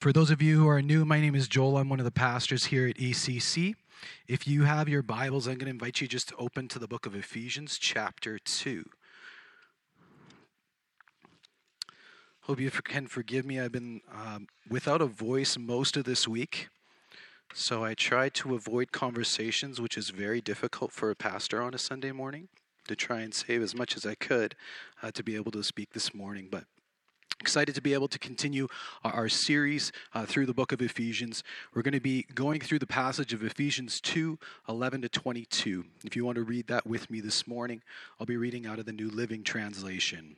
For those of you who are new, my name is Joel. I'm one of the pastors here at ECC. If you have your Bibles, I'm going to invite you just to open to the book of Ephesians, chapter 2. Hope you can forgive me. I've been um, without a voice most of this week, so I tried to avoid conversations, which is very difficult for a pastor on a Sunday morning, to try and save as much as I could uh, to be able to speak this morning. But Excited to be able to continue our series uh, through the book of Ephesians. We're going to be going through the passage of Ephesians 2 11 to 22. If you want to read that with me this morning, I'll be reading out of the New Living Translation.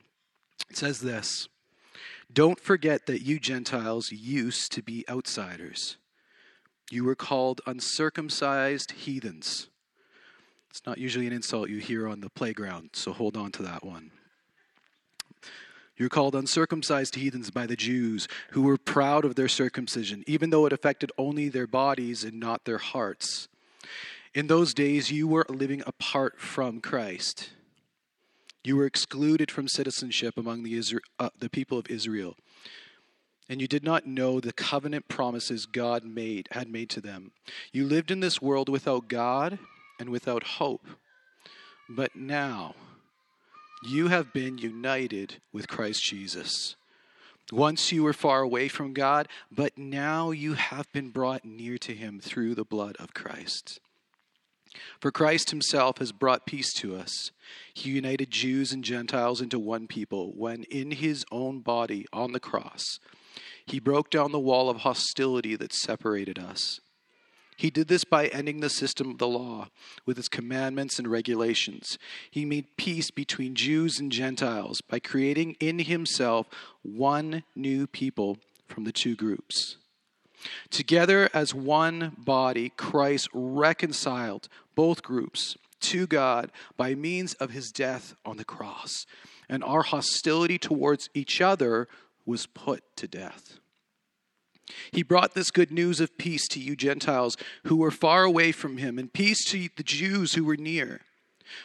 It says this Don't forget that you Gentiles used to be outsiders. You were called uncircumcised heathens. It's not usually an insult you hear on the playground, so hold on to that one. You're called uncircumcised heathens by the Jews who were proud of their circumcision, even though it affected only their bodies and not their hearts. In those days, you were living apart from Christ. You were excluded from citizenship among the, Isra- uh, the people of Israel. And you did not know the covenant promises God made, had made to them. You lived in this world without God and without hope. But now, you have been united with Christ Jesus. Once you were far away from God, but now you have been brought near to him through the blood of Christ. For Christ himself has brought peace to us. He united Jews and Gentiles into one people when, in his own body on the cross, he broke down the wall of hostility that separated us he did this by ending the system of the law with its commandments and regulations. He made peace between Jews and Gentiles by creating in himself one new people from the two groups. Together as one body, Christ reconciled both groups to God by means of his death on the cross, and our hostility towards each other was put to death. He brought this good news of peace to you Gentiles who were far away from him, and peace to the Jews who were near.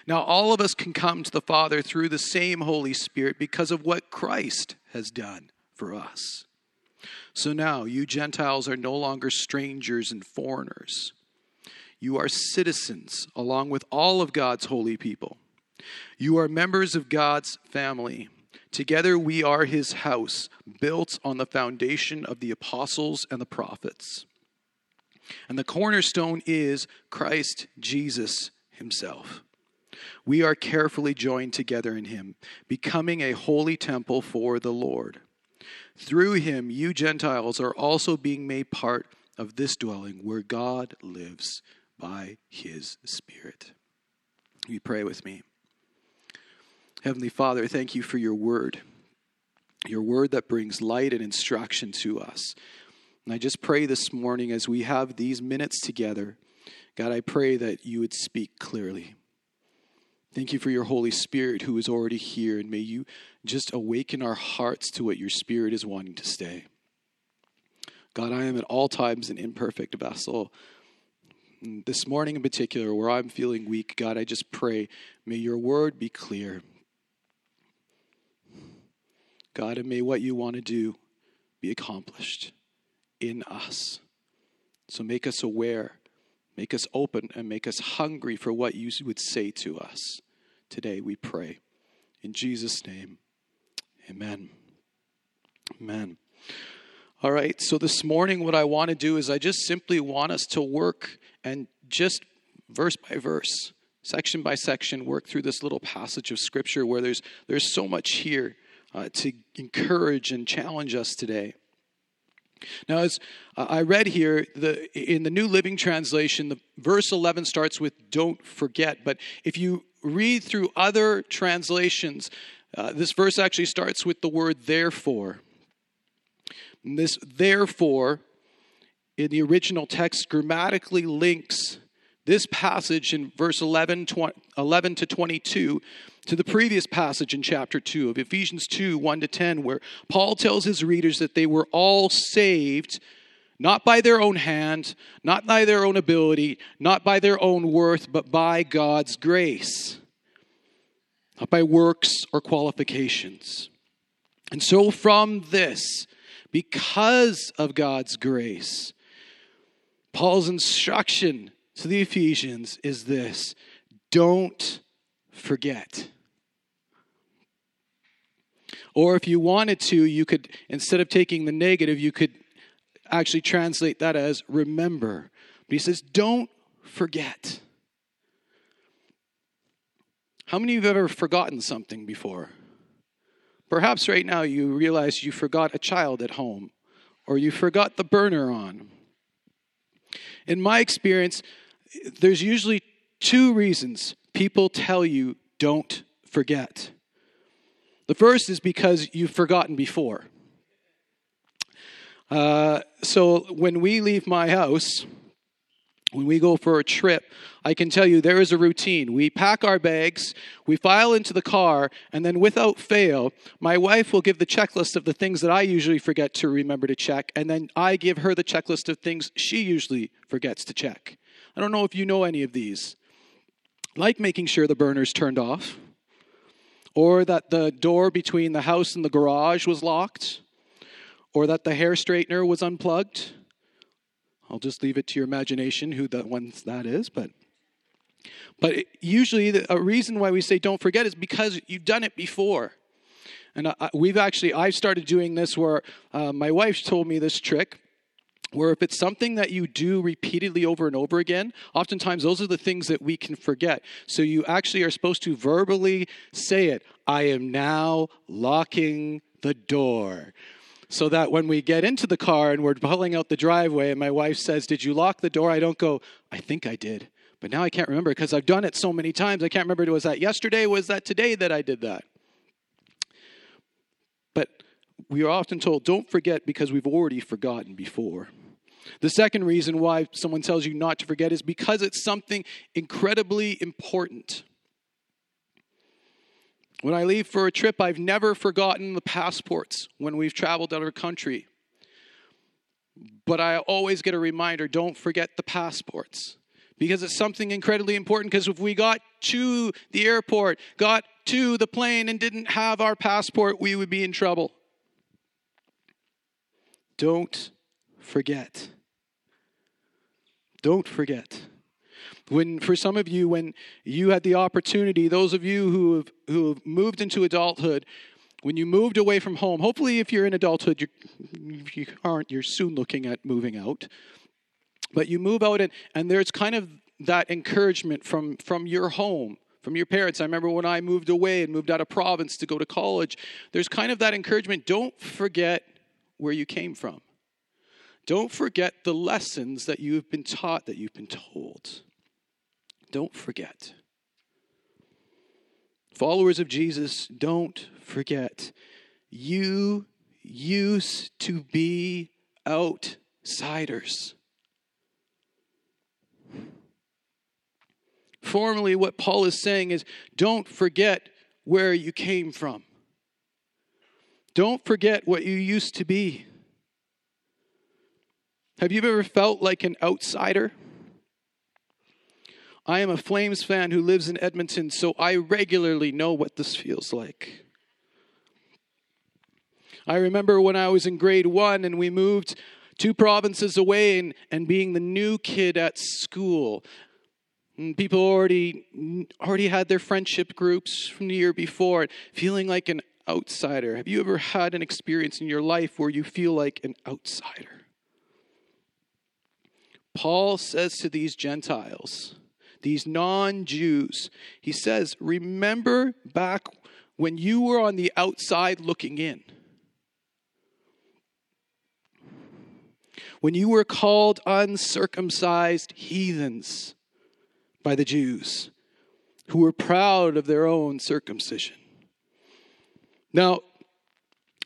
Now, all of us can come to the Father through the same Holy Spirit because of what Christ has done for us. So now, you Gentiles are no longer strangers and foreigners. You are citizens along with all of God's holy people. You are members of God's family Together we are his house, built on the foundation of the apostles and the prophets. And the cornerstone is Christ Jesus himself. We are carefully joined together in him, becoming a holy temple for the Lord. Through him, you Gentiles are also being made part of this dwelling where God lives by his Spirit. You pray with me. Heavenly Father, thank you for your word, your word that brings light and instruction to us. And I just pray this morning as we have these minutes together, God, I pray that you would speak clearly. Thank you for your Holy Spirit who is already here, and may you just awaken our hearts to what your Spirit is wanting to say. God, I am at all times an imperfect vessel. This morning in particular, where I'm feeling weak, God, I just pray, may your word be clear. God, and may what you want to do be accomplished in us. So make us aware, make us open, and make us hungry for what you would say to us. Today we pray. In Jesus' name, amen. Amen. All right, so this morning, what I want to do is I just simply want us to work and just verse by verse, section by section, work through this little passage of scripture where there's, there's so much here uh, to encourage and challenge us today. Now, as uh, I read here, the, in the New Living Translation, the verse 11 starts with "Don't forget." But if you read through other translations, uh, this verse actually starts with the word "therefore." And this "therefore" in the original text grammatically links this passage in verse 11, 20, 11 to 22 to the previous passage in chapter 2 of Ephesians 2 1 to 10, where Paul tells his readers that they were all saved not by their own hand, not by their own ability, not by their own worth, but by God's grace, not by works or qualifications. And so, from this, because of God's grace. Paul's instruction to the Ephesians is this don't forget. Or if you wanted to, you could, instead of taking the negative, you could actually translate that as remember. But he says, don't forget. How many of you have ever forgotten something before? Perhaps right now you realize you forgot a child at home or you forgot the burner on. In my experience, there's usually two reasons people tell you don't forget. The first is because you've forgotten before. Uh, so when we leave my house, when we go for a trip, I can tell you there is a routine. We pack our bags, we file into the car, and then without fail, my wife will give the checklist of the things that I usually forget to remember to check, and then I give her the checklist of things she usually forgets to check. I don't know if you know any of these. Like making sure the burner's turned off, or that the door between the house and the garage was locked, or that the hair straightener was unplugged I'll just leave it to your imagination who the ones that is, but but usually the, a reason why we say don't forget is because you've done it before. And I, we've actually I've started doing this where uh, my wife told me this trick where if it's something that you do repeatedly over and over again, oftentimes those are the things that we can forget. So you actually are supposed to verbally say it I am now locking the door so that when we get into the car and we're pulling out the driveway and my wife says, Did you lock the door? I don't go, I think I did. But now I can't remember because I've done it so many times. I can't remember, was that yesterday? Was that today that I did that? But we are often told, don't forget because we've already forgotten before. The second reason why someone tells you not to forget is because it's something incredibly important. When I leave for a trip, I've never forgotten the passports when we've traveled out of country. But I always get a reminder don't forget the passports because it's something incredibly important. Because if we got to the airport, got to the plane, and didn't have our passport, we would be in trouble. Don't forget. Don't forget. When, for some of you, when you had the opportunity, those of you who have, who have moved into adulthood, when you moved away from home, hopefully, if you're in adulthood, you if you aren't, you're soon looking at moving out. But you move out, and, and there's kind of that encouragement from, from your home, from your parents. I remember when I moved away and moved out of province to go to college, there's kind of that encouragement don't forget where you came from. Don't forget the lessons that you've been taught, that you've been told. Don't forget. Followers of Jesus, don't forget. You used to be outsiders. Formally, what Paul is saying is don't forget where you came from. Don't forget what you used to be. Have you ever felt like an outsider? I am a Flames fan who lives in Edmonton, so I regularly know what this feels like. I remember when I was in grade one and we moved two provinces away and, and being the new kid at school. And people already already had their friendship groups from the year before, feeling like an outsider. Have you ever had an experience in your life where you feel like an outsider? Paul says to these Gentiles, these non Jews. He says, Remember back when you were on the outside looking in. When you were called uncircumcised heathens by the Jews who were proud of their own circumcision. Now,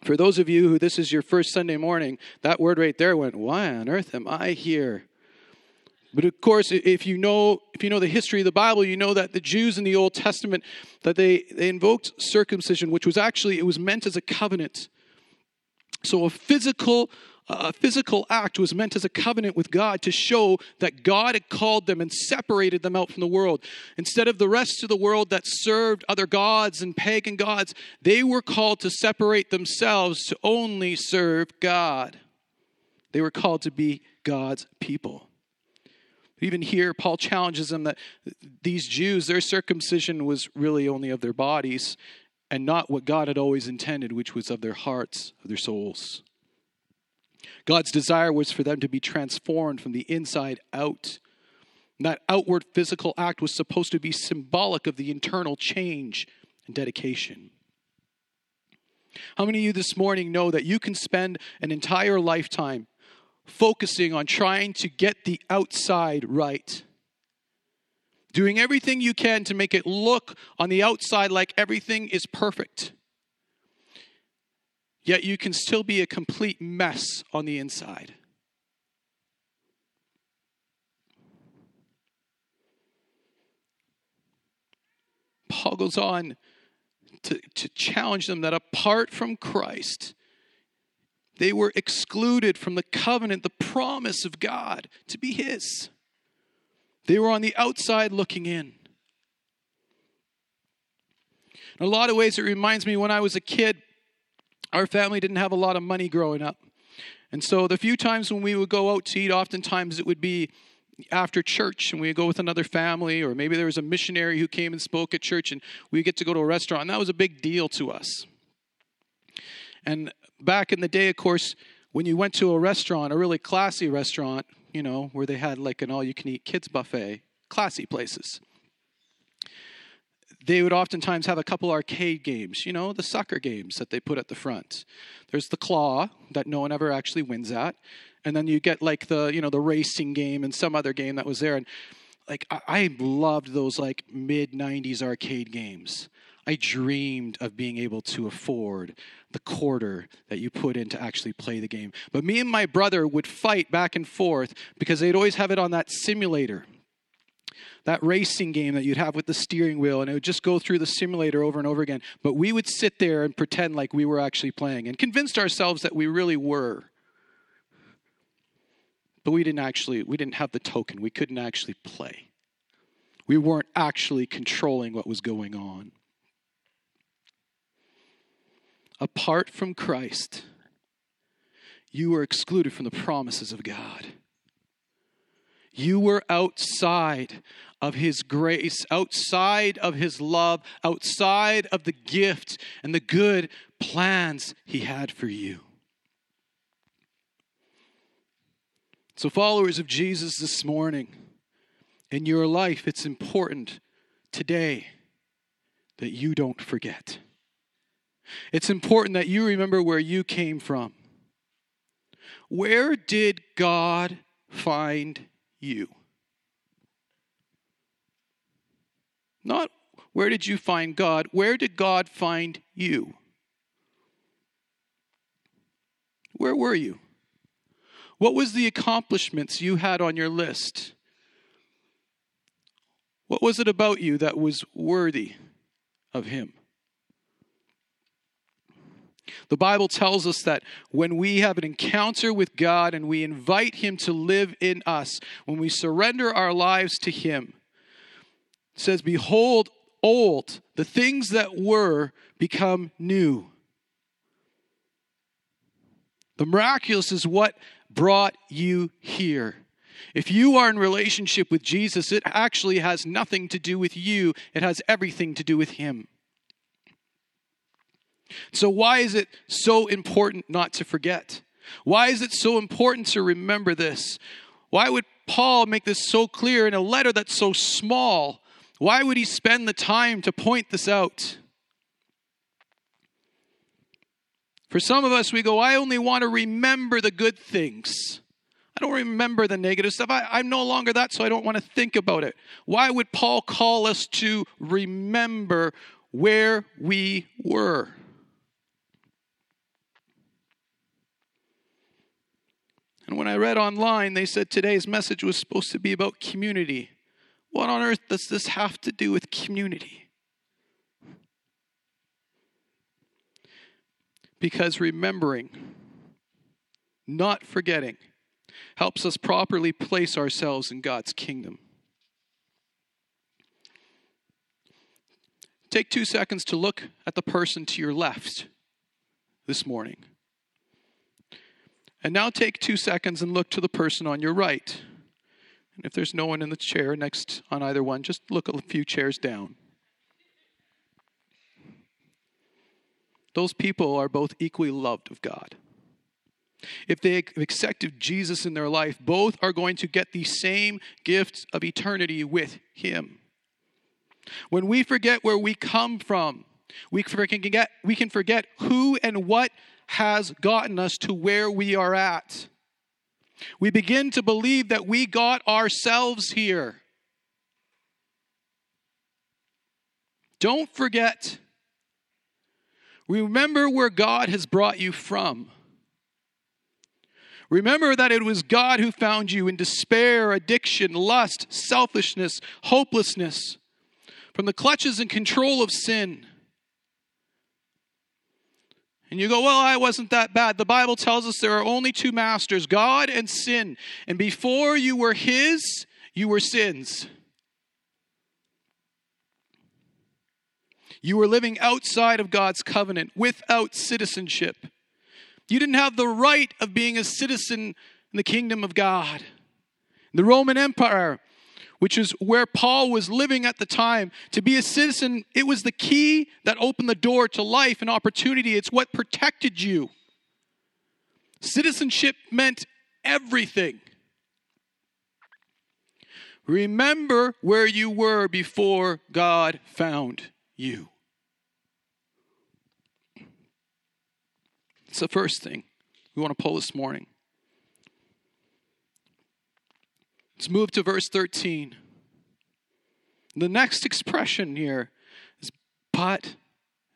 for those of you who this is your first Sunday morning, that word right there went, Why on earth am I here? But of course, if you know if you know the history of the Bible, you know that the Jews in the Old Testament that they, they invoked circumcision, which was actually it was meant as a covenant. So a physical a physical act was meant as a covenant with God to show that God had called them and separated them out from the world. Instead of the rest of the world that served other gods and pagan gods, they were called to separate themselves to only serve God. They were called to be God's people. Even here, Paul challenges them that these Jews, their circumcision was really only of their bodies and not what God had always intended, which was of their hearts, of their souls. God's desire was for them to be transformed from the inside out. And that outward physical act was supposed to be symbolic of the internal change and dedication. How many of you this morning know that you can spend an entire lifetime focusing on trying to get the outside right? Doing everything you can to make it look on the outside like everything is perfect. Yet you can still be a complete mess on the inside. Paul goes on to, to challenge them that apart from Christ, they were excluded from the covenant, the promise of God to be His. They were on the outside looking in. In a lot of ways, it reminds me when I was a kid, our family didn't have a lot of money growing up. And so the few times when we would go out to eat, oftentimes it would be after church and we would go with another family, or maybe there was a missionary who came and spoke at church and we get to go to a restaurant. And that was a big deal to us. And back in the day, of course, when you went to a restaurant, a really classy restaurant, you know, where they had like an all you can eat kids buffet, classy places they would oftentimes have a couple arcade games, you know, the soccer games that they put at the front. There's the claw that no one ever actually wins at. And then you get like the, you know, the racing game and some other game that was there. And like I, I loved those like mid 90s arcade games. I dreamed of being able to afford the quarter that you put in to actually play the game. But me and my brother would fight back and forth because they'd always have it on that simulator that racing game that you'd have with the steering wheel, and it would just go through the simulator over and over again. But we would sit there and pretend like we were actually playing and convinced ourselves that we really were. But we didn't actually, we didn't have the token. We couldn't actually play. We weren't actually controlling what was going on. Apart from Christ, you were excluded from the promises of God. You were outside of His grace, outside of His love, outside of the gift and the good plans He had for you. So, followers of Jesus this morning, in your life, it's important today that you don't forget. It's important that you remember where you came from. Where did God find you. Not where did you find God? Where did God find you? Where were you? What was the accomplishments you had on your list? What was it about you that was worthy of Him? The Bible tells us that when we have an encounter with God and we invite Him to live in us, when we surrender our lives to Him, it says, Behold, old, the things that were become new. The miraculous is what brought you here. If you are in relationship with Jesus, it actually has nothing to do with you, it has everything to do with Him. So, why is it so important not to forget? Why is it so important to remember this? Why would Paul make this so clear in a letter that's so small? Why would he spend the time to point this out? For some of us, we go, I only want to remember the good things. I don't remember the negative stuff. I, am no longer that, so I don't want to think about it. Why would Paul call us to remember where we were? And when I read online, they said today's message was supposed to be about community. What on earth does this have to do with community? Because remembering, not forgetting, helps us properly place ourselves in God's kingdom. Take two seconds to look at the person to your left this morning. And now take two seconds and look to the person on your right. And if there's no one in the chair next on either one, just look a few chairs down. Those people are both equally loved of God. If they accepted Jesus in their life, both are going to get the same gifts of eternity with Him. When we forget where we come from, we forget, we can forget who and what has gotten us to where we are at. We begin to believe that we got ourselves here. Don't forget. Remember where God has brought you from. Remember that it was God who found you in despair, addiction, lust, selfishness, hopelessness from the clutches and control of sin. And you go, well, I wasn't that bad. The Bible tells us there are only two masters God and sin. And before you were His, you were sin's. You were living outside of God's covenant without citizenship. You didn't have the right of being a citizen in the kingdom of God. The Roman Empire which is where Paul was living at the time. To be a citizen, it was the key that opened the door to life and opportunity. It's what protected you. Citizenship meant everything. Remember where you were before God found you. It's the first thing we want to pull this morning. Let's move to verse 13. The next expression here is but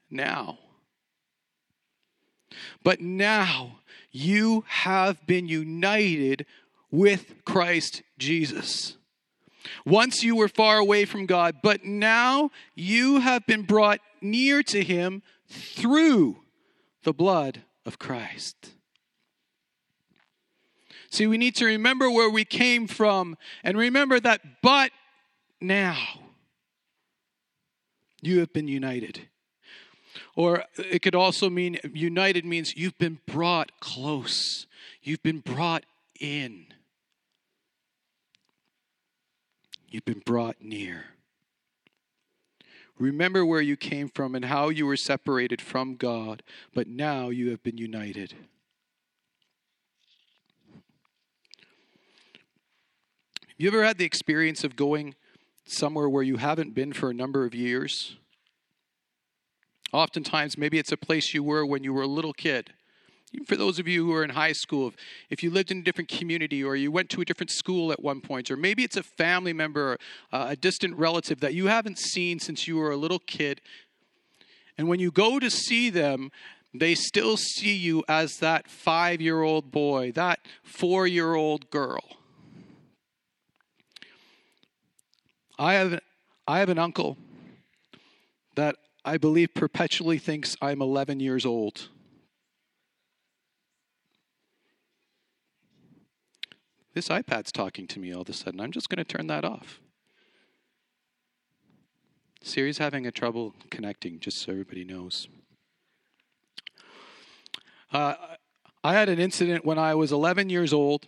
now. But now you have been united with Christ Jesus. Once you were far away from God, but now you have been brought near to Him through the blood of Christ. See, we need to remember where we came from and remember that, but now you have been united. Or it could also mean united means you've been brought close, you've been brought in, you've been brought near. Remember where you came from and how you were separated from God, but now you have been united. You ever had the experience of going somewhere where you haven't been for a number of years? Oftentimes, maybe it's a place you were when you were a little kid. Even for those of you who are in high school, if you lived in a different community or you went to a different school at one point, or maybe it's a family member, uh, a distant relative that you haven't seen since you were a little kid. And when you go to see them, they still see you as that five year old boy, that four year old girl. I have, I have an uncle that I believe perpetually thinks I'm 11 years old. This iPad's talking to me all of a sudden. I'm just going to turn that off. Siri's having a trouble connecting, just so everybody knows. Uh, I had an incident when I was 11 years old.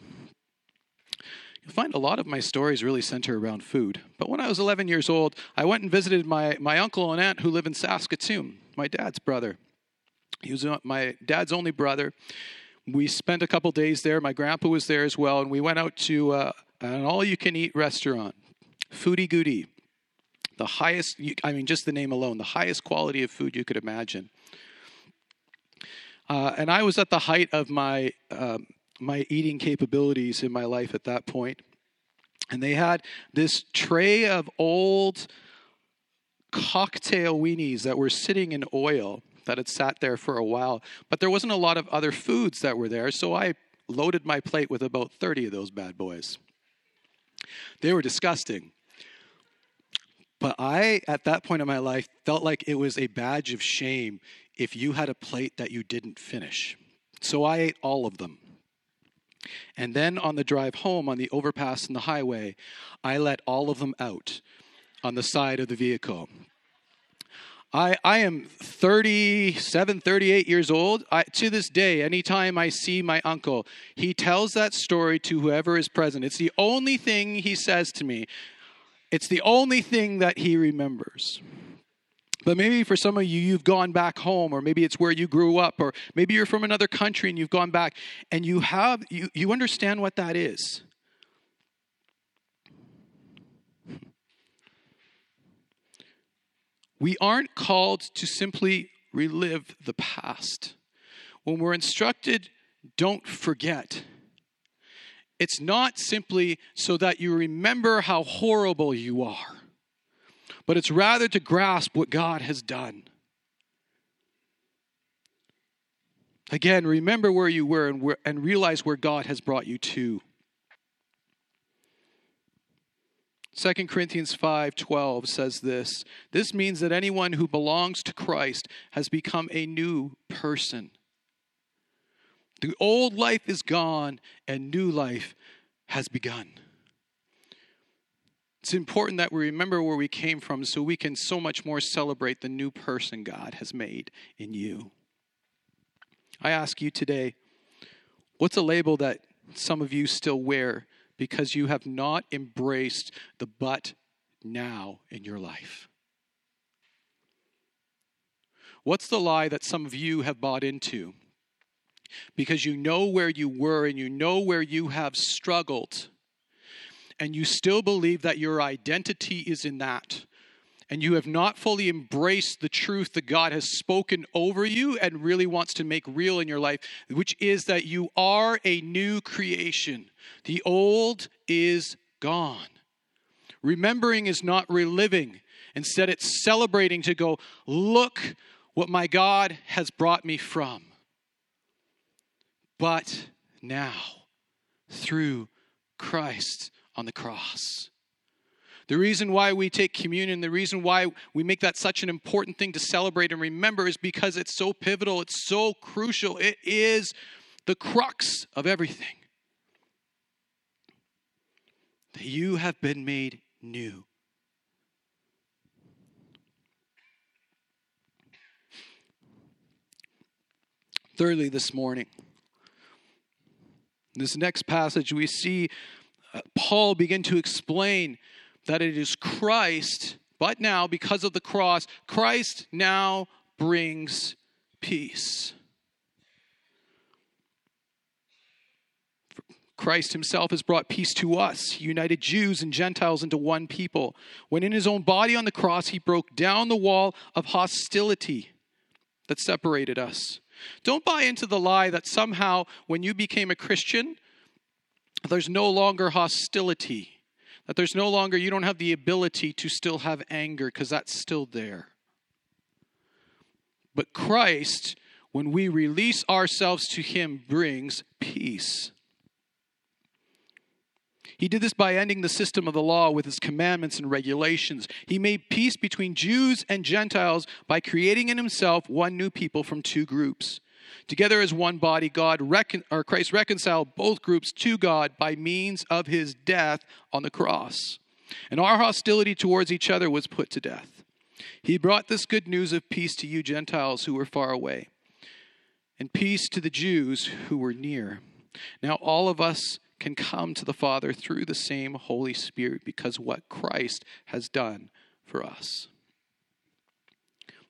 You'll find a lot of my stories really center around food. But when I was 11 years old, I went and visited my, my uncle and aunt who live in Saskatoon, my dad's brother. He was my dad's only brother. We spent a couple days there. My grandpa was there as well, and we went out to uh, an all you can eat restaurant, Foodie Goody. The highest, I mean, just the name alone, the highest quality of food you could imagine. Uh, and I was at the height of my um, my eating capabilities in my life at that point. And they had this tray of old cocktail weenies that were sitting in oil that had sat there for a while. But there wasn't a lot of other foods that were there, so I loaded my plate with about 30 of those bad boys. They were disgusting. But I, at that point in my life, felt like it was a badge of shame if you had a plate that you didn't finish. So I ate all of them. And then on the drive home on the overpass and the highway, I let all of them out on the side of the vehicle. I, I am 37, 38 years old. I, to this day, anytime I see my uncle, he tells that story to whoever is present. It's the only thing he says to me, it's the only thing that he remembers. But maybe for some of you, you've gone back home, or maybe it's where you grew up, or maybe you're from another country and you've gone back and you have you, you understand what that is. We aren't called to simply relive the past. When we're instructed, don't forget. It's not simply so that you remember how horrible you are, but it's rather to grasp what God has done. Again, remember where you were and, where, and realize where God has brought you to. 2 Corinthians 5:12 says this, this means that anyone who belongs to Christ has become a new person. The old life is gone and new life has begun. It's important that we remember where we came from so we can so much more celebrate the new person God has made in you. I ask you today, what's a label that some of you still wear because you have not embraced the but now in your life? What's the lie that some of you have bought into? Because you know where you were and you know where you have struggled, and you still believe that your identity is in that and you have not fully embraced the truth that God has spoken over you and really wants to make real in your life, which is that you are a new creation. The old is gone. Remembering is not reliving. Instead, it's celebrating to go, look what my God has brought me from. But now, through Christ on the cross. The reason why we take communion, the reason why we make that such an important thing to celebrate and remember is because it's so pivotal, it's so crucial. It is the crux of everything. That you have been made new. Thirdly, this morning, this next passage, we see Paul begin to explain that it is Christ, but now, because of the cross, Christ now brings peace. Christ himself has brought peace to us, he united Jews and Gentiles into one people. When in his own body on the cross, he broke down the wall of hostility that separated us. Don't buy into the lie that somehow when you became a Christian, there's no longer hostility. That there's no longer, you don't have the ability to still have anger because that's still there. But Christ, when we release ourselves to Him, brings peace. He did this by ending the system of the law with his commandments and regulations. He made peace between Jews and Gentiles by creating in himself one new people from two groups. Together as one body, God recon- or Christ reconciled both groups to God by means of his death on the cross. And our hostility towards each other was put to death. He brought this good news of peace to you Gentiles who were far away, and peace to the Jews who were near. Now all of us can come to the Father through the same Holy Spirit because what Christ has done for us.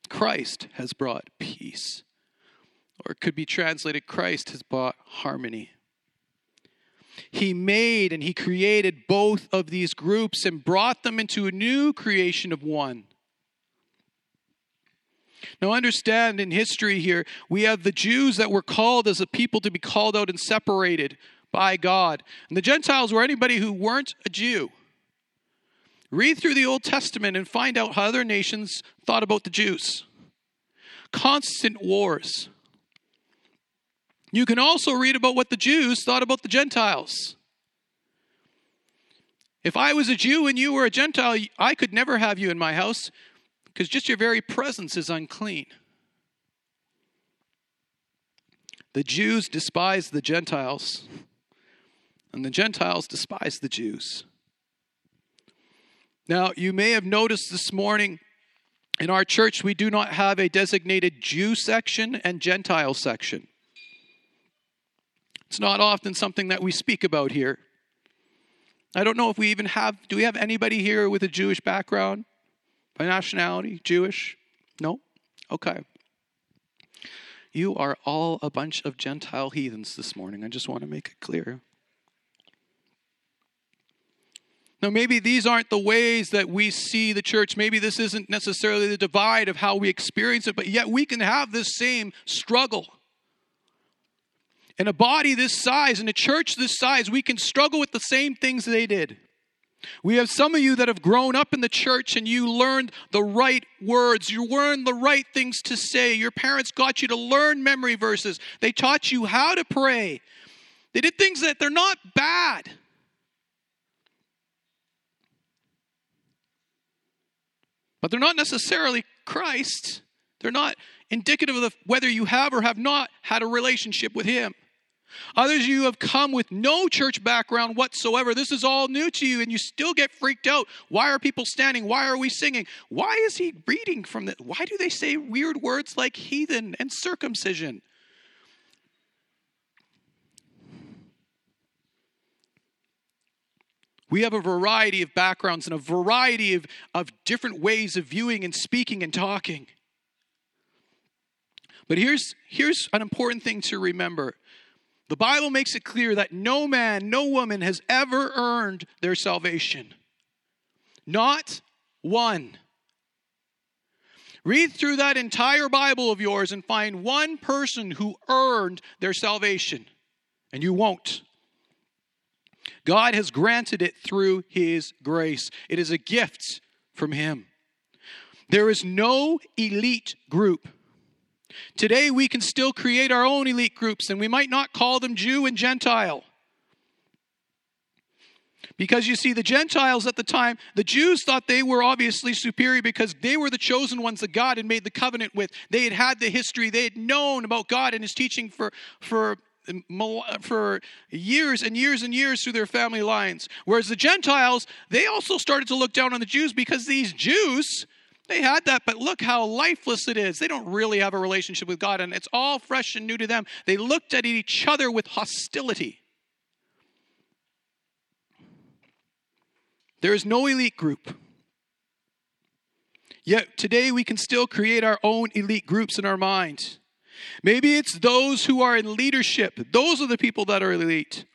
Christ has brought peace or it could be translated Christ has bought harmony. He made and he created both of these groups and brought them into a new creation of one. Now, understand in history here, we have the Jews that were called as a people to be called out and separated by God. And the Gentiles were anybody who weren't a Jew. Read through the Old Testament and find out how other nations thought about the Jews. Constant wars. You can also read about what the Jews thought about the Gentiles. If I was a Jew and you were a Gentile, I could never have you in my house because just your very presence is unclean. The Jews despised the Gentiles, and the Gentiles despise the Jews. Now, you may have noticed this morning in our church, we do not have a designated Jew section and Gentile section. It's not often something that we speak about here. I don't know if we even have, do we have anybody here with a Jewish background? By nationality? Jewish? No? Okay. You are all a bunch of Gentile heathens this morning. I just want to make it clear. Now, maybe these aren't the ways that we see the church. Maybe this isn't necessarily the divide of how we experience it, but yet we can have this same struggle. In a body this size, in a church this size, we can struggle with the same things they did. We have some of you that have grown up in the church and you learned the right words. You learned the right things to say. Your parents got you to learn memory verses. They taught you how to pray. They did things that they're not bad. But they're not necessarily Christ. They're not indicative of whether you have or have not had a relationship with Him. Others of you have come with no church background whatsoever. This is all new to you, and you still get freaked out. Why are people standing? Why are we singing? Why is he reading from the? Why do they say weird words like heathen and circumcision? We have a variety of backgrounds and a variety of, of different ways of viewing and speaking and talking. But here's, here's an important thing to remember the Bible makes it clear that no man, no woman has ever earned their salvation. Not one. Read through that entire Bible of yours and find one person who earned their salvation, and you won't. God has granted it through His grace, it is a gift from Him. There is no elite group Today, we can still create our own elite groups, and we might not call them Jew and Gentile. Because you see, the Gentiles at the time, the Jews thought they were obviously superior because they were the chosen ones that God had made the covenant with. They had had the history, they had known about God and His teaching for, for, for years and years and years through their family lines. Whereas the Gentiles, they also started to look down on the Jews because these Jews, they had that, but look how lifeless it is. They don't really have a relationship with God, and it's all fresh and new to them. They looked at each other with hostility. There is no elite group. Yet today we can still create our own elite groups in our mind. Maybe it's those who are in leadership, those are the people that are elite.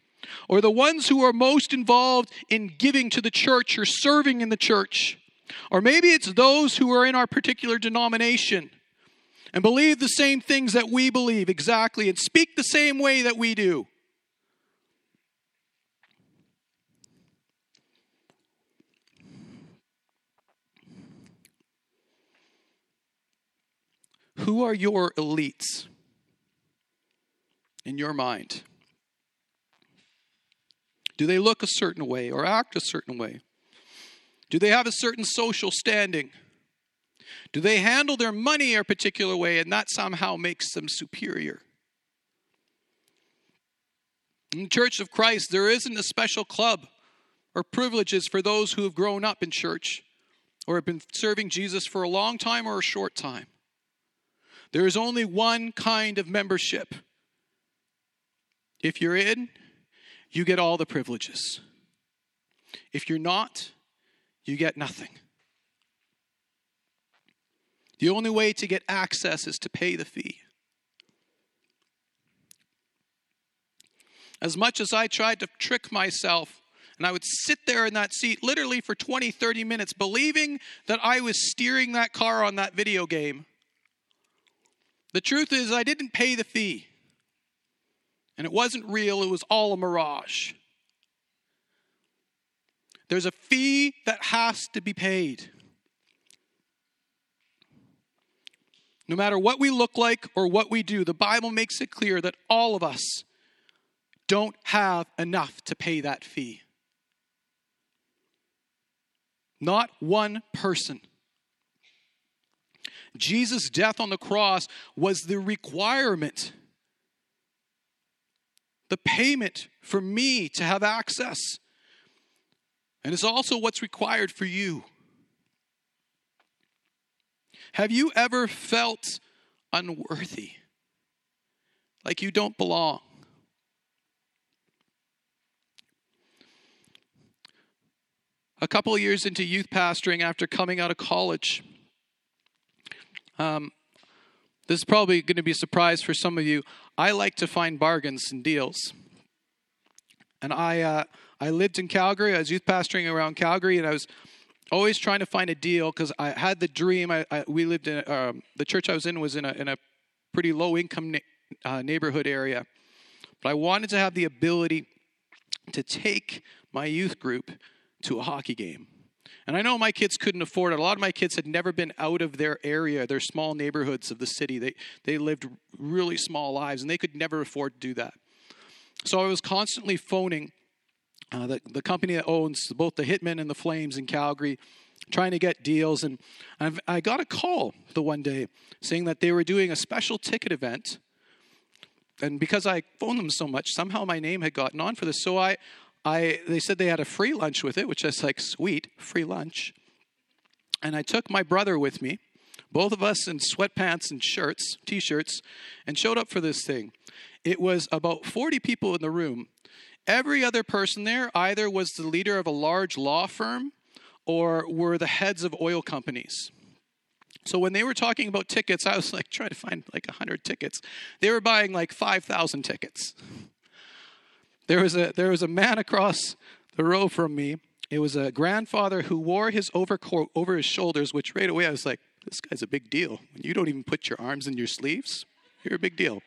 Or the ones who are most involved in giving to the church or serving in the church. Or maybe it's those who are in our particular denomination and believe the same things that we believe exactly and speak the same way that we do. Who are your elites in your mind? Do they look a certain way or act a certain way? Do they have a certain social standing? Do they handle their money a particular way and that somehow makes them superior? In the Church of Christ, there isn't a special club or privileges for those who have grown up in church or have been serving Jesus for a long time or a short time. There is only one kind of membership. If you're in, you get all the privileges. If you're not, you get nothing. The only way to get access is to pay the fee. As much as I tried to trick myself, and I would sit there in that seat literally for 20, 30 minutes, believing that I was steering that car on that video game, the truth is, I didn't pay the fee. And it wasn't real, it was all a mirage. There's a fee that has to be paid. No matter what we look like or what we do, the Bible makes it clear that all of us don't have enough to pay that fee. Not one person. Jesus' death on the cross was the requirement the payment for me to have access. And it's also what's required for you. Have you ever felt unworthy? Like you don't belong? A couple years into youth pastoring after coming out of college, um, this is probably going to be a surprise for some of you. I like to find bargains and deals. And I, uh, I lived in Calgary. I was youth pastoring around Calgary, and I was always trying to find a deal because I had the dream. I, I we lived in um, the church I was in was in a in a pretty low income na- uh, neighborhood area, but I wanted to have the ability to take my youth group to a hockey game. And I know my kids couldn't afford it. A lot of my kids had never been out of their area, their small neighborhoods of the city. They, they lived really small lives and they could never afford to do that. So I was constantly phoning uh, the, the company that owns both the Hitmen and the Flames in Calgary, trying to get deals. And I've, I got a call the one day saying that they were doing a special ticket event. And because I phoned them so much, somehow my name had gotten on for this. So I, I, they said they had a free lunch with it, which is like sweet, free lunch. And I took my brother with me, both of us in sweatpants and shirts, t shirts, and showed up for this thing. It was about 40 people in the room. Every other person there either was the leader of a large law firm or were the heads of oil companies. So when they were talking about tickets, I was like trying to find like 100 tickets. They were buying like 5,000 tickets. There was a there was a man across the row from me. It was a grandfather who wore his overcoat over his shoulders, which right away I was like, this guy's a big deal. You don't even put your arms in your sleeves. You're a big deal.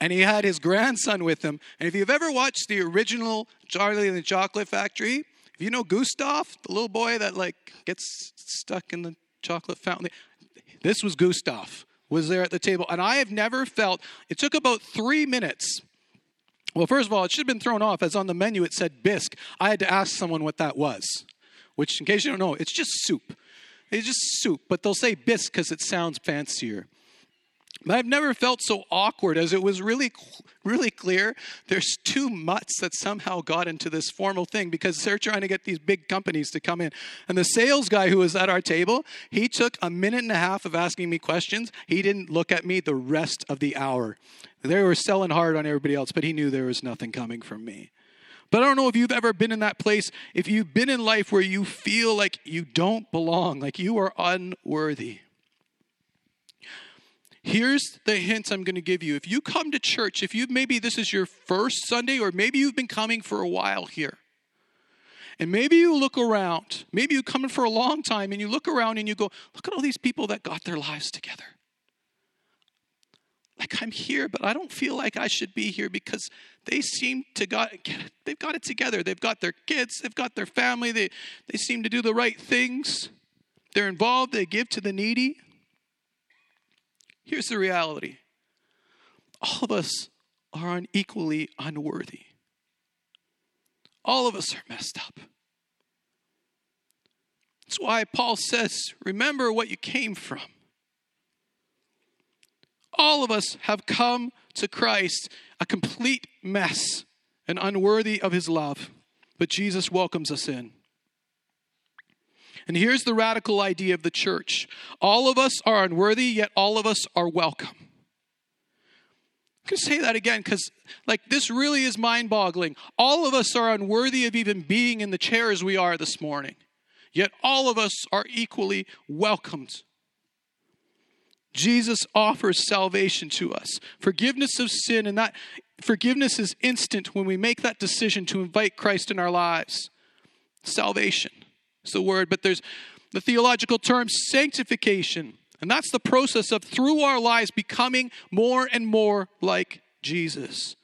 And he had his grandson with him. And if you've ever watched the original Charlie and the Chocolate Factory, if you know Gustav, the little boy that like gets stuck in the chocolate fountain, this was Gustav was there at the table. And I have never felt, it took about three minutes. Well, first of all, it should have been thrown off as on the menu it said bisque. I had to ask someone what that was, which, in case you don't know, it's just soup. It's just soup, but they'll say bisque because it sounds fancier. But I've never felt so awkward as it was really, really clear. There's two mutts that somehow got into this formal thing because they're trying to get these big companies to come in. And the sales guy who was at our table, he took a minute and a half of asking me questions. He didn't look at me the rest of the hour. They were selling hard on everybody else, but he knew there was nothing coming from me. But I don't know if you've ever been in that place, if you've been in life where you feel like you don't belong, like you are unworthy. Here's the hint I'm going to give you. If you come to church, if you maybe this is your first Sunday, or maybe you've been coming for a while here, and maybe you look around, maybe you've come in for a long time, and you look around and you go, look at all these people that got their lives together. Like I'm here, but I don't feel like I should be here because they seem to got they've got it together. They've got their kids, they've got their family, they, they seem to do the right things. They're involved, they give to the needy. Here's the reality all of us are unequally unworthy. All of us are messed up. That's why Paul says, remember what you came from. All of us have come to Christ a complete mess and unworthy of his love, but Jesus welcomes us in. And here's the radical idea of the church all of us are unworthy, yet all of us are welcome. I'm going to say that again because, like, this really is mind boggling. All of us are unworthy of even being in the chairs we are this morning, yet all of us are equally welcomed. Jesus offers salvation to us, forgiveness of sin, and that forgiveness is instant when we make that decision to invite Christ in our lives. Salvation is the word, but there's the theological term sanctification. And that's the process of through our lives becoming more and more like Jesus.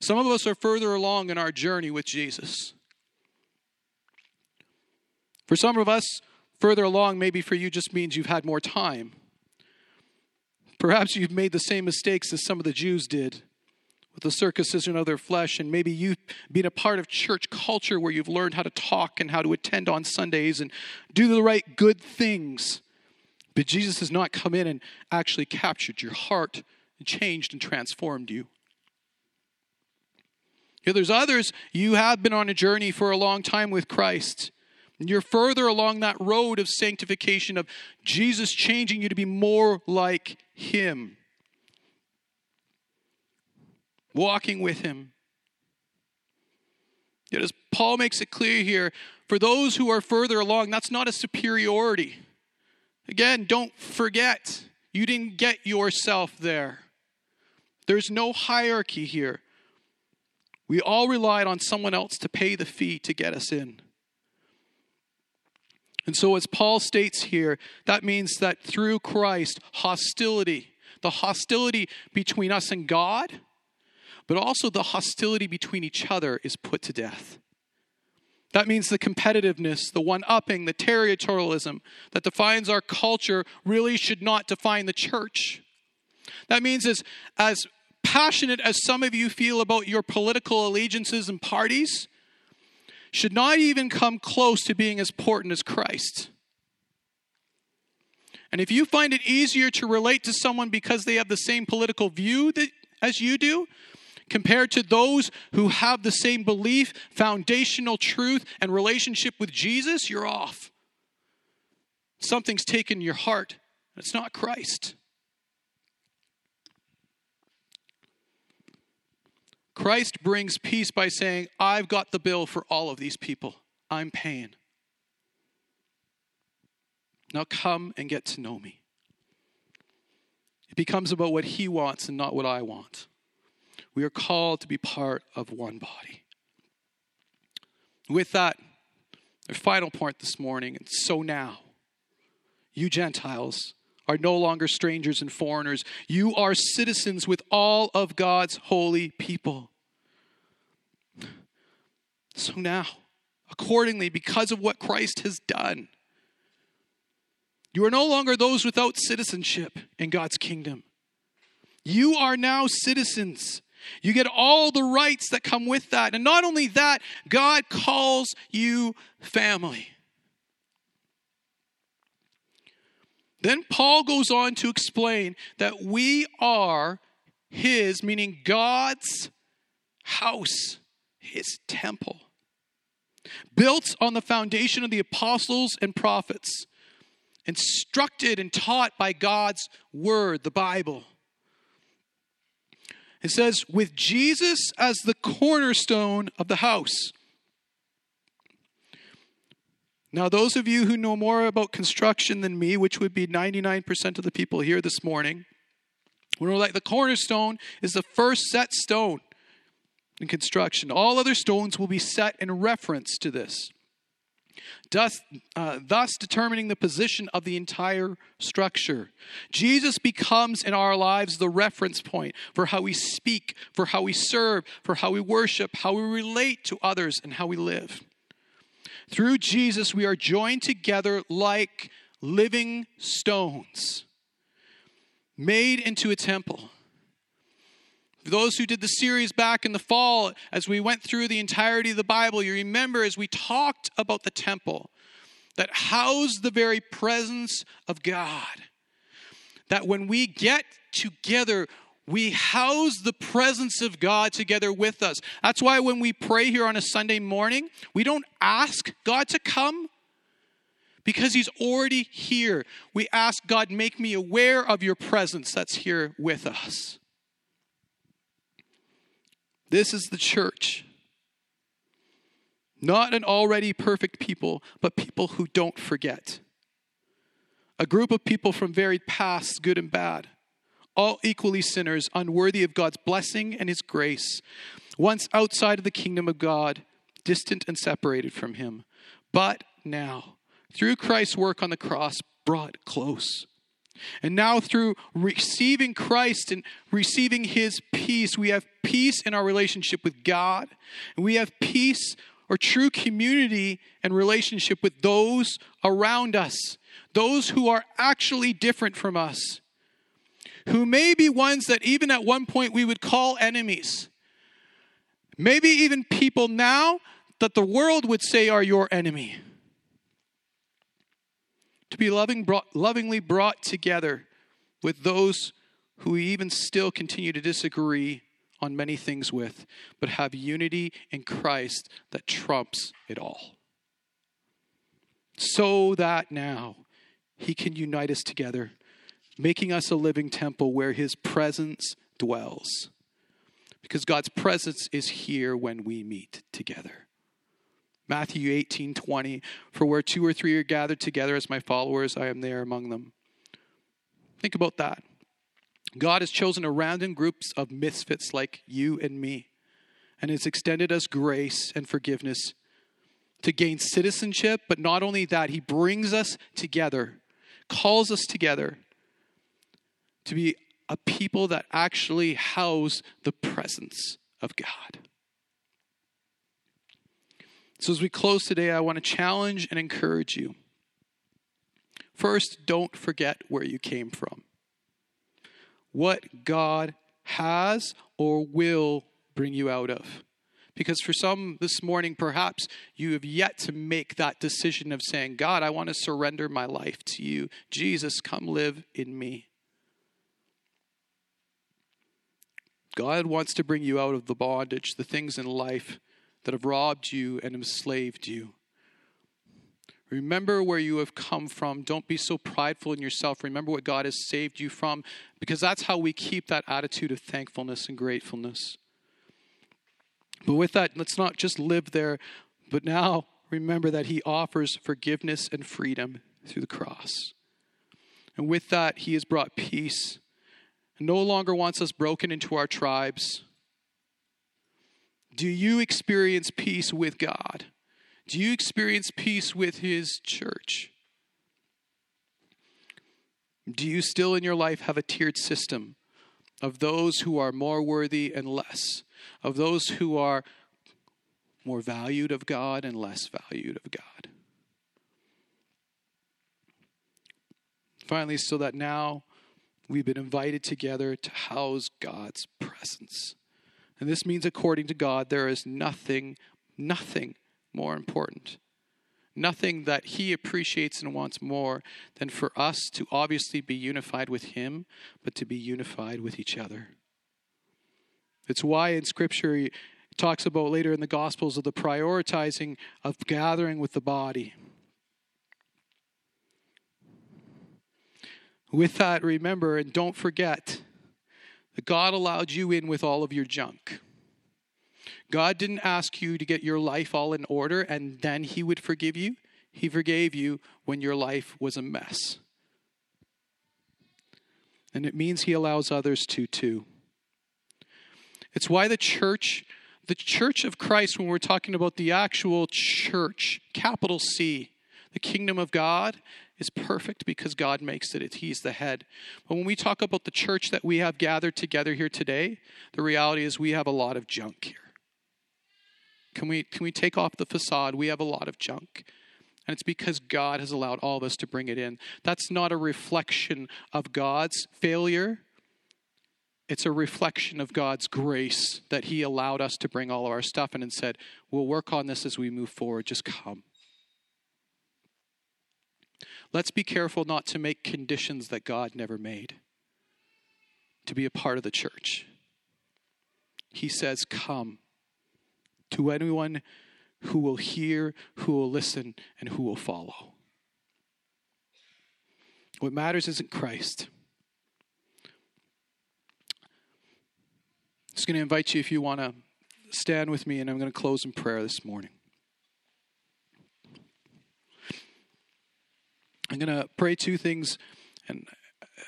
Some of us are further along in our journey with Jesus. For some of us, further along maybe for you just means you've had more time. Perhaps you've made the same mistakes as some of the Jews did with the circumcision of their flesh, and maybe you've been a part of church culture where you've learned how to talk and how to attend on Sundays and do the right good things. But Jesus has not come in and actually captured your heart and changed and transformed you. Yeah, there's others, you have been on a journey for a long time with Christ. And you're further along that road of sanctification, of Jesus changing you to be more like Him, walking with Him. Yet, as Paul makes it clear here, for those who are further along, that's not a superiority. Again, don't forget, you didn't get yourself there. There's no hierarchy here. We all relied on someone else to pay the fee to get us in. And so, as Paul states here, that means that through Christ, hostility, the hostility between us and God, but also the hostility between each other is put to death. That means the competitiveness, the one upping, the territorialism that defines our culture really should not define the church. That means as, as passionate as some of you feel about your political allegiances and parties, should not even come close to being as important as Christ. And if you find it easier to relate to someone because they have the same political view that, as you do, compared to those who have the same belief, foundational truth, and relationship with Jesus, you're off. Something's taken your heart, it's not Christ. Christ brings peace by saying, I've got the bill for all of these people. I'm paying. Now come and get to know me. It becomes about what he wants and not what I want. We are called to be part of one body. With that, our final point this morning, and so now, you Gentiles are no longer strangers and foreigners. You are citizens with all of God's holy people. So now, accordingly, because of what Christ has done, you are no longer those without citizenship in God's kingdom. You are now citizens. You get all the rights that come with that. And not only that, God calls you family. Then Paul goes on to explain that we are his, meaning God's house, his temple, built on the foundation of the apostles and prophets, instructed and taught by God's word, the Bible. It says, with Jesus as the cornerstone of the house. Now, those of you who know more about construction than me, which would be 99% of the people here this morning, we know that the cornerstone is the first set stone in construction. All other stones will be set in reference to this, thus, uh, thus determining the position of the entire structure. Jesus becomes in our lives the reference point for how we speak, for how we serve, for how we worship, how we relate to others, and how we live. Through Jesus, we are joined together like living stones, made into a temple. Those who did the series back in the fall, as we went through the entirety of the Bible, you remember as we talked about the temple that housed the very presence of God. That when we get together, we house the presence of God together with us. That's why when we pray here on a Sunday morning, we don't ask God to come because He's already here. We ask God, make me aware of your presence that's here with us. This is the church. Not an already perfect people, but people who don't forget. A group of people from varied pasts, good and bad, all equally sinners, unworthy of God's blessing and His grace, once outside of the kingdom of God, distant and separated from Him, but now, through Christ's work on the cross, brought close. And now, through receiving Christ and receiving His peace, we have peace in our relationship with God, and we have peace or true community and relationship with those around us, those who are actually different from us, who may be ones that even at one point we would call enemies. Maybe even people now that the world would say are your enemy to be loving, brought, lovingly brought together with those who we even still continue to disagree on many things with, but have unity in Christ that trumps it all. So that now he can unite us together, making us a living temple where his presence dwells. Because God's presence is here when we meet together. Matthew 18 20, for where two or three are gathered together as my followers, I am there among them. Think about that. God has chosen a random groups of misfits like you and me and has extended us grace and forgiveness to gain citizenship, but not only that, He brings us together, calls us together to be a people that actually house the presence of God. So, as we close today, I want to challenge and encourage you. First, don't forget where you came from what God has or will bring you out of. Because for some this morning, perhaps you have yet to make that decision of saying, God, I want to surrender my life to you. Jesus, come live in me. God wants to bring you out of the bondage, the things in life that have robbed you and enslaved you. Remember where you have come from. Don't be so prideful in yourself. Remember what God has saved you from, because that's how we keep that attitude of thankfulness and gratefulness. But with that, let's not just live there, but now remember that He offers forgiveness and freedom through the cross. And with that, He has brought peace and no longer wants us broken into our tribes. Do you experience peace with God? Do you experience peace with His church? Do you still in your life have a tiered system of those who are more worthy and less, of those who are more valued of God and less valued of God? Finally, so that now we've been invited together to house God's presence. And this means, according to God, there is nothing, nothing more important. Nothing that he appreciates and wants more than for us to obviously be unified with him, but to be unified with each other. It's why in Scripture he talks about later in the Gospels of the prioritizing of gathering with the body. With that, remember and don't forget God allowed you in with all of your junk. God didn't ask you to get your life all in order and then He would forgive you. He forgave you when your life was a mess. And it means He allows others to too. It's why the church, the church of Christ, when we're talking about the actual church, capital C, the kingdom of God, is perfect because God makes it. He's the head. But when we talk about the church that we have gathered together here today, the reality is we have a lot of junk here. Can we, can we take off the facade? We have a lot of junk. And it's because God has allowed all of us to bring it in. That's not a reflection of God's failure. It's a reflection of God's grace that He allowed us to bring all of our stuff in and said, We'll work on this as we move forward. Just come. Let's be careful not to make conditions that God never made to be a part of the church. He says, Come to anyone who will hear, who will listen, and who will follow. What matters isn't Christ. I'm just going to invite you if you want to stand with me, and I'm going to close in prayer this morning. I'm going to pray two things and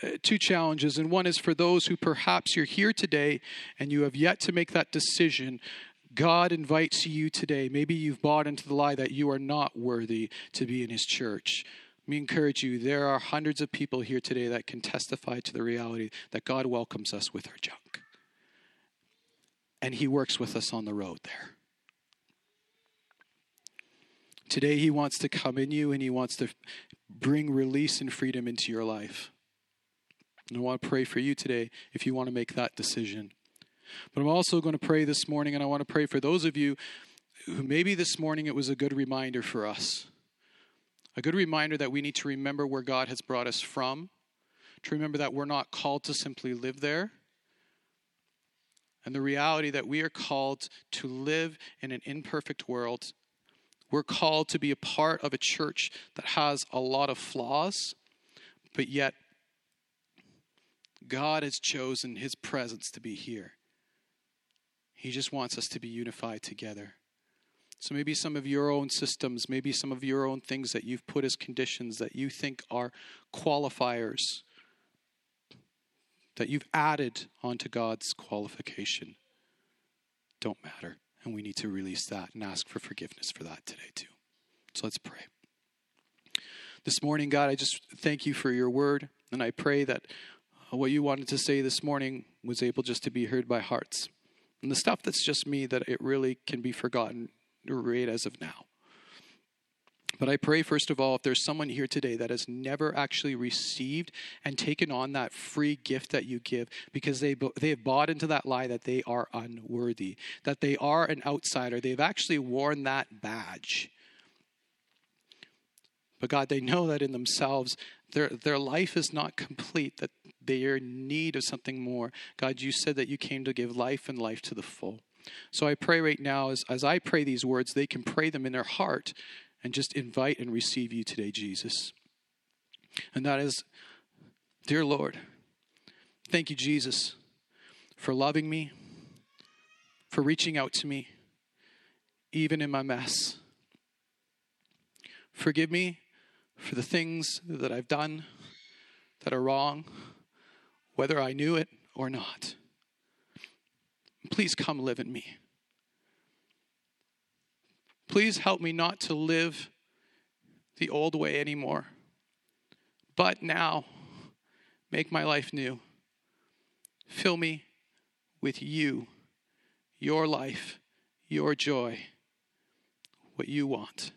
uh, two challenges, and one is for those who perhaps you're here today and you have yet to make that decision God invites you today. Maybe you've bought into the lie that you are not worthy to be in His church. Me encourage you, there are hundreds of people here today that can testify to the reality that God welcomes us with our junk. And He works with us on the road there. Today, He wants to come in you and He wants to bring release and freedom into your life. And I want to pray for you today if you want to make that decision. But I'm also going to pray this morning, and I want to pray for those of you who maybe this morning it was a good reminder for us. A good reminder that we need to remember where God has brought us from, to remember that we're not called to simply live there, and the reality that we are called to live in an imperfect world. We're called to be a part of a church that has a lot of flaws, but yet God has chosen His presence to be here. He just wants us to be unified together. So maybe some of your own systems, maybe some of your own things that you've put as conditions that you think are qualifiers that you've added onto God's qualification don't matter. And we need to release that and ask for forgiveness for that today, too. So let's pray. This morning, God, I just thank you for your word. And I pray that uh, what you wanted to say this morning was able just to be heard by hearts. And the stuff that's just me, that it really can be forgotten right as of now. But I pray, first of all, if there's someone here today that has never actually received and taken on that free gift that you give because they, they have bought into that lie that they are unworthy, that they are an outsider, they've actually worn that badge. But God, they know that in themselves, their, their life is not complete, that they are in need of something more. God, you said that you came to give life and life to the full. So I pray right now, as, as I pray these words, they can pray them in their heart and just invite and receive you today, Jesus. And that is, dear Lord, thank you, Jesus, for loving me, for reaching out to me, even in my mess. Forgive me for the things that I've done that are wrong, whether I knew it or not. Please come live in me. Please help me not to live the old way anymore, but now make my life new. Fill me with you, your life, your joy, what you want.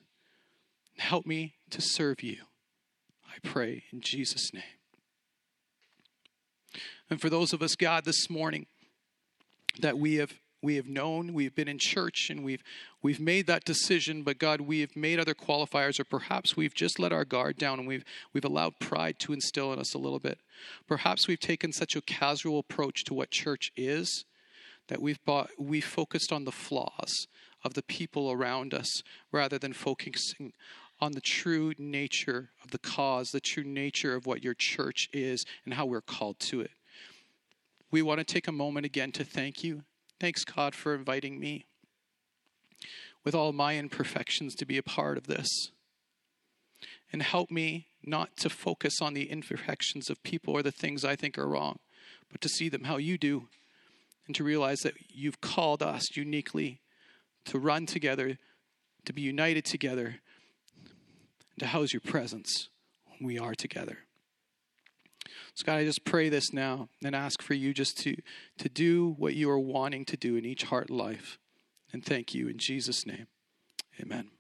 Help me to serve you. I pray in Jesus' name. And for those of us, God, this morning, that we have we have known we've been in church and we've we've made that decision but god we have made other qualifiers or perhaps we've just let our guard down and we've we've allowed pride to instill in us a little bit. Perhaps we've taken such a casual approach to what church is that we've bought we focused on the flaws of the people around us rather than focusing on the true nature of the cause the true nature of what your church is and how we're called to it. We want to take a moment again to thank you Thanks, God, for inviting me with all my imperfections to be a part of this. And help me not to focus on the imperfections of people or the things I think are wrong, but to see them how you do and to realize that you've called us uniquely to run together, to be united together, and to house your presence when we are together. So, God, I just pray this now and ask for you just to, to do what you are wanting to do in each heart life. And thank you in Jesus' name. Amen.